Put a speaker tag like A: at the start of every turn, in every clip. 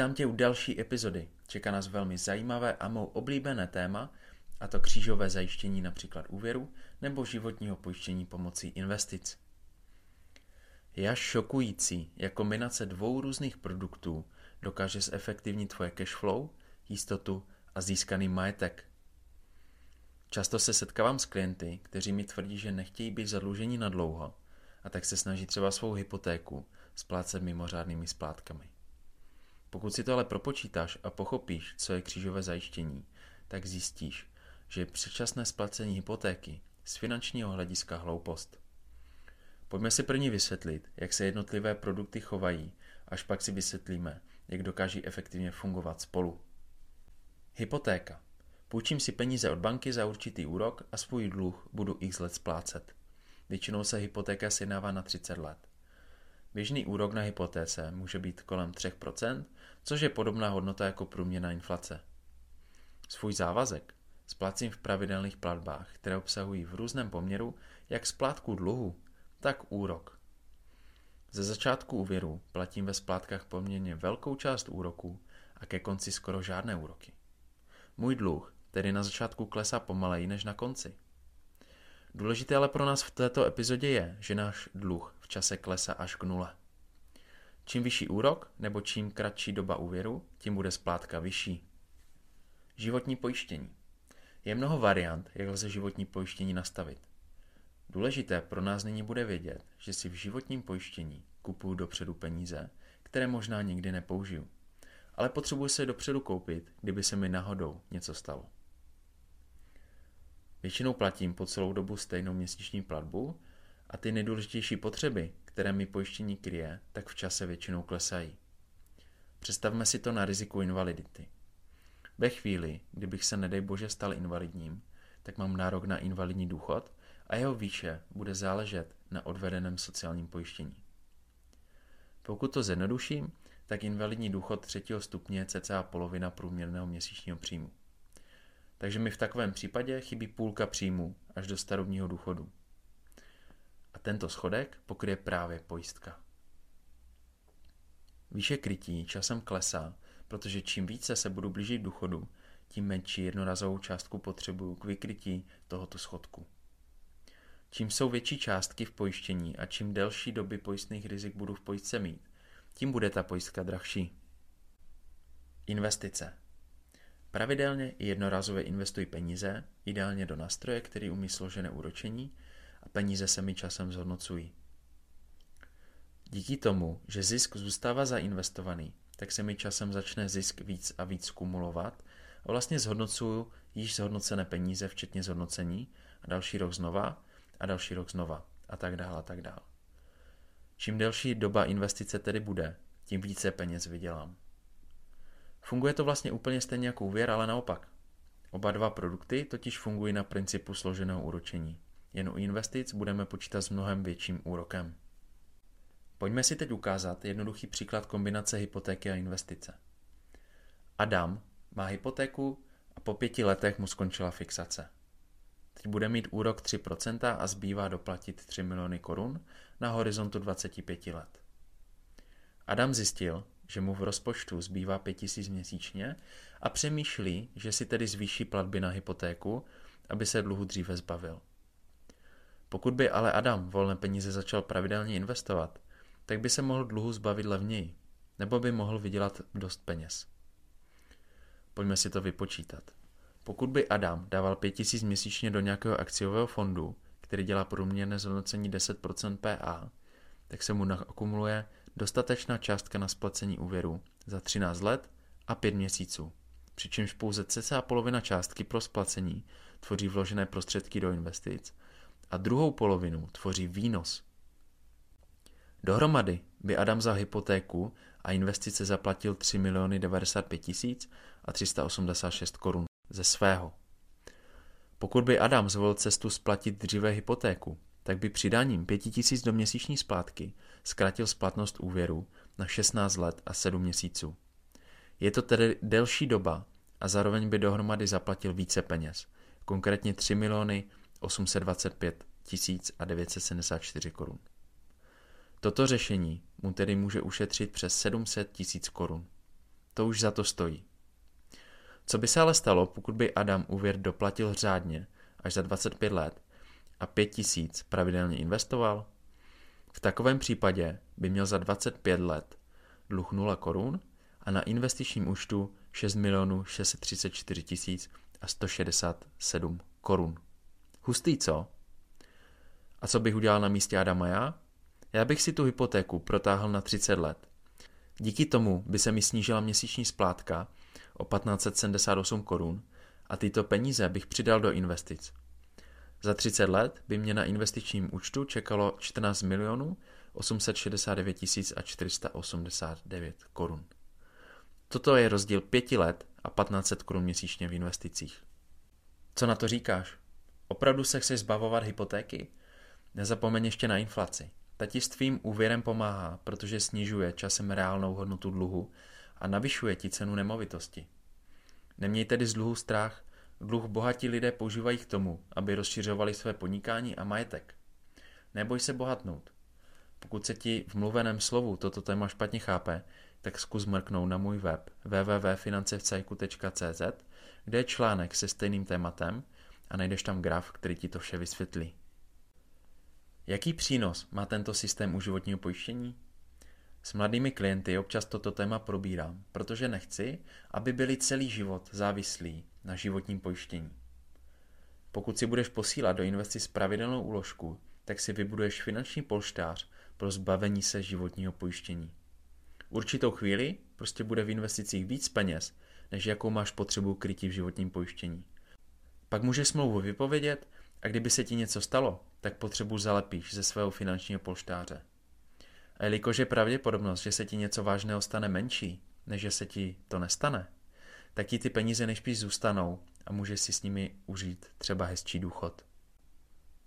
A: Vítám tě u další epizody. Čeká nás velmi zajímavé a mou oblíbené téma, a to křížové zajištění například úvěru nebo životního pojištění pomocí investic. Je až šokující, jak kombinace dvou různých produktů dokáže zefektivnit tvoje cash flow, jistotu a získaný majetek. Často se setkávám s klienty, kteří mi tvrdí, že nechtějí být zadluženi na dlouho a tak se snaží třeba svou hypotéku splácet mimořádnými splátkami. Pokud si to ale propočítáš a pochopíš, co je křížové zajištění, tak zjistíš, že je předčasné splacení hypotéky z finančního hlediska hloupost. Pojďme si první vysvětlit, jak se jednotlivé produkty chovají, až pak si vysvětlíme, jak dokáží efektivně fungovat spolu. Hypotéka. Půjčím si peníze od banky za určitý úrok a svůj dluh budu x let splácet. Většinou se hypotéka sjednává na 30 let. Běžný úrok na hypotéce může být kolem 3%, což je podobná hodnota jako průměrná inflace. Svůj závazek splácím v pravidelných platbách, které obsahují v různém poměru jak splátku dluhu, tak úrok. Ze začátku úvěru platím ve splátkách poměrně velkou část úroků a ke konci skoro žádné úroky. Můj dluh tedy na začátku klesá pomaleji než na konci. Důležité ale pro nás v této epizodě je, že náš dluh čase klesá až k nule. Čím vyšší úrok nebo čím kratší doba úvěru, tím bude splátka vyšší. Životní pojištění. Je mnoho variant, jak lze životní pojištění nastavit. Důležité pro nás nyní bude vědět, že si v životním pojištění kupuju dopředu peníze, které možná nikdy nepoužiju. Ale potřebuji se dopředu koupit, kdyby se mi náhodou něco stalo. Většinou platím po celou dobu stejnou měsíční platbu a ty nejdůležitější potřeby, které mi pojištění kryje, tak v čase většinou klesají. Představme si to na riziku invalidity. Ve chvíli, kdybych se nedej bože stal invalidním, tak mám nárok na invalidní důchod a jeho výše bude záležet na odvedeném sociálním pojištění. Pokud to zjednoduším, tak invalidní důchod třetího stupně je cca polovina průměrného měsíčního příjmu. Takže mi v takovém případě chybí půlka příjmu až do starobního důchodu. A tento schodek pokryje právě pojistka. Výše krytí časem klesá, protože čím více se budu blížit důchodu, tím menší jednorazovou částku potřebuju k vykrytí tohoto schodku. Čím jsou větší částky v pojištění a čím delší doby pojistných rizik budu v pojistce mít, tím bude ta pojistka drahší. Investice. Pravidelně i jednorázově investuji peníze, ideálně do nástroje, který umí složené úročení a peníze se mi časem zhodnocují. Díky tomu, že zisk zůstává zainvestovaný, tak se mi časem začne zisk víc a víc kumulovat a vlastně zhodnocuju již zhodnocené peníze, včetně zhodnocení a další rok znova a další rok znova a tak dále a tak dále. Čím delší doba investice tedy bude, tím více peněz vydělám. Funguje to vlastně úplně stejně jako úvěr, ale naopak. Oba dva produkty totiž fungují na principu složeného úročení. Jen u investic budeme počítat s mnohem větším úrokem. Pojďme si teď ukázat jednoduchý příklad kombinace hypotéky a investice. Adam má hypotéku a po pěti letech mu skončila fixace. Teď bude mít úrok 3% a zbývá doplatit 3 miliony korun na horizontu 25 let. Adam zjistil, že mu v rozpočtu zbývá 5000 měsíčně a přemýšlí, že si tedy zvýší platby na hypotéku, aby se dluhu dříve zbavil. Pokud by ale Adam volné peníze začal pravidelně investovat, tak by se mohl dluhu zbavit levněji, nebo by mohl vydělat dost peněz. Pojďme si to vypočítat. Pokud by Adam dával 5000 měsíčně do nějakého akciového fondu, který dělá průměrné zhodnocení 10% PA, tak se mu nakumuluje dostatečná částka na splacení úvěru za 13 let a 5 měsíců, přičemž pouze cca polovina částky pro splacení tvoří vložené prostředky do investic a druhou polovinu tvoří výnos. Dohromady by Adam za hypotéku a investice zaplatil 3 miliony 95 tisíc a 386 korun ze svého. Pokud by Adam zvolil cestu splatit dříve hypotéku, tak by přidáním 5 tisíc do měsíční splátky zkrátil splatnost úvěru na 16 let a 7 měsíců. Je to tedy delší doba a zároveň by dohromady zaplatil více peněz, konkrétně 3 miliony 825 tisíc a 974 korun. Toto řešení mu tedy může ušetřit přes 700 tisíc korun. To už za to stojí. Co by se ale stalo, pokud by Adam úvěr doplatil řádně až za 25 let a 5 tisíc pravidelně investoval? V takovém případě by měl za 25 let dluh 0 korun a na investičním účtu 6 milionů 634 tisíc a 167 korun. Hustý, co? A co bych udělal na místě Adama já? Já bych si tu hypotéku protáhl na 30 let. Díky tomu by se mi snížila měsíční splátka o 1578 korun a tyto peníze bych přidal do investic. Za 30 let by mě na investičním účtu čekalo 14 milionů 869 489 korun. Toto je rozdíl 5 let a 1500 korun měsíčně v investicích. Co na to říkáš? Opravdu se chceš zbavovat hypotéky? Nezapomeň ještě na inflaci. Ta ti s tvým úvěrem pomáhá, protože snižuje časem reálnou hodnotu dluhu a navyšuje ti cenu nemovitosti. Neměj tedy z dluhu strach, dluh bohatí lidé používají k tomu, aby rozšiřovali své podnikání a majetek. Neboj se bohatnout. Pokud se ti v mluveném slovu toto téma špatně chápe, tak zkus mrknout na můj web www.financevcajku.cz, kde je článek se stejným tématem a najdeš tam graf, který ti to vše vysvětlí. Jaký přínos má tento systém u životního pojištění? S mladými klienty občas toto téma probírám, protože nechci, aby byli celý život závislí na životním pojištění. Pokud si budeš posílat do investic pravidelnou úložku, tak si vybuduješ finanční polštář pro zbavení se životního pojištění. Určitou chvíli prostě bude v investicích víc peněz, než jakou máš potřebu krytí v životním pojištění. Pak můžeš smlouvu vypovědět a kdyby se ti něco stalo, tak potřebu zalepíš ze svého finančního polštáře. A jelikož je pravděpodobnost, že se ti něco vážného stane menší, než že se ti to nestane, tak ti ty peníze nejspíš zůstanou a můžeš si s nimi užít třeba hezčí důchod.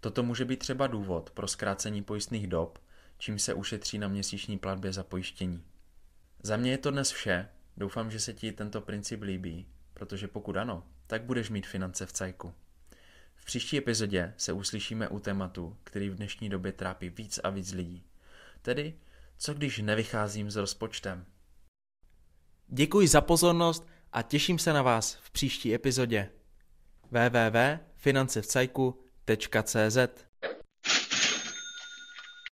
A: Toto může být třeba důvod pro zkrácení pojistných dob, čím se ušetří na měsíční platbě za pojištění. Za mě je to dnes vše, doufám, že se ti tento princip líbí, protože pokud ano, tak budeš mít finance v cajku. V příští epizodě se uslyšíme u tématu, který v dnešní době trápí víc a víc lidí. Tedy, co když nevycházím s rozpočtem?
B: Děkuji za pozornost a těším se na vás v příští epizodě. www.financevcajku.cz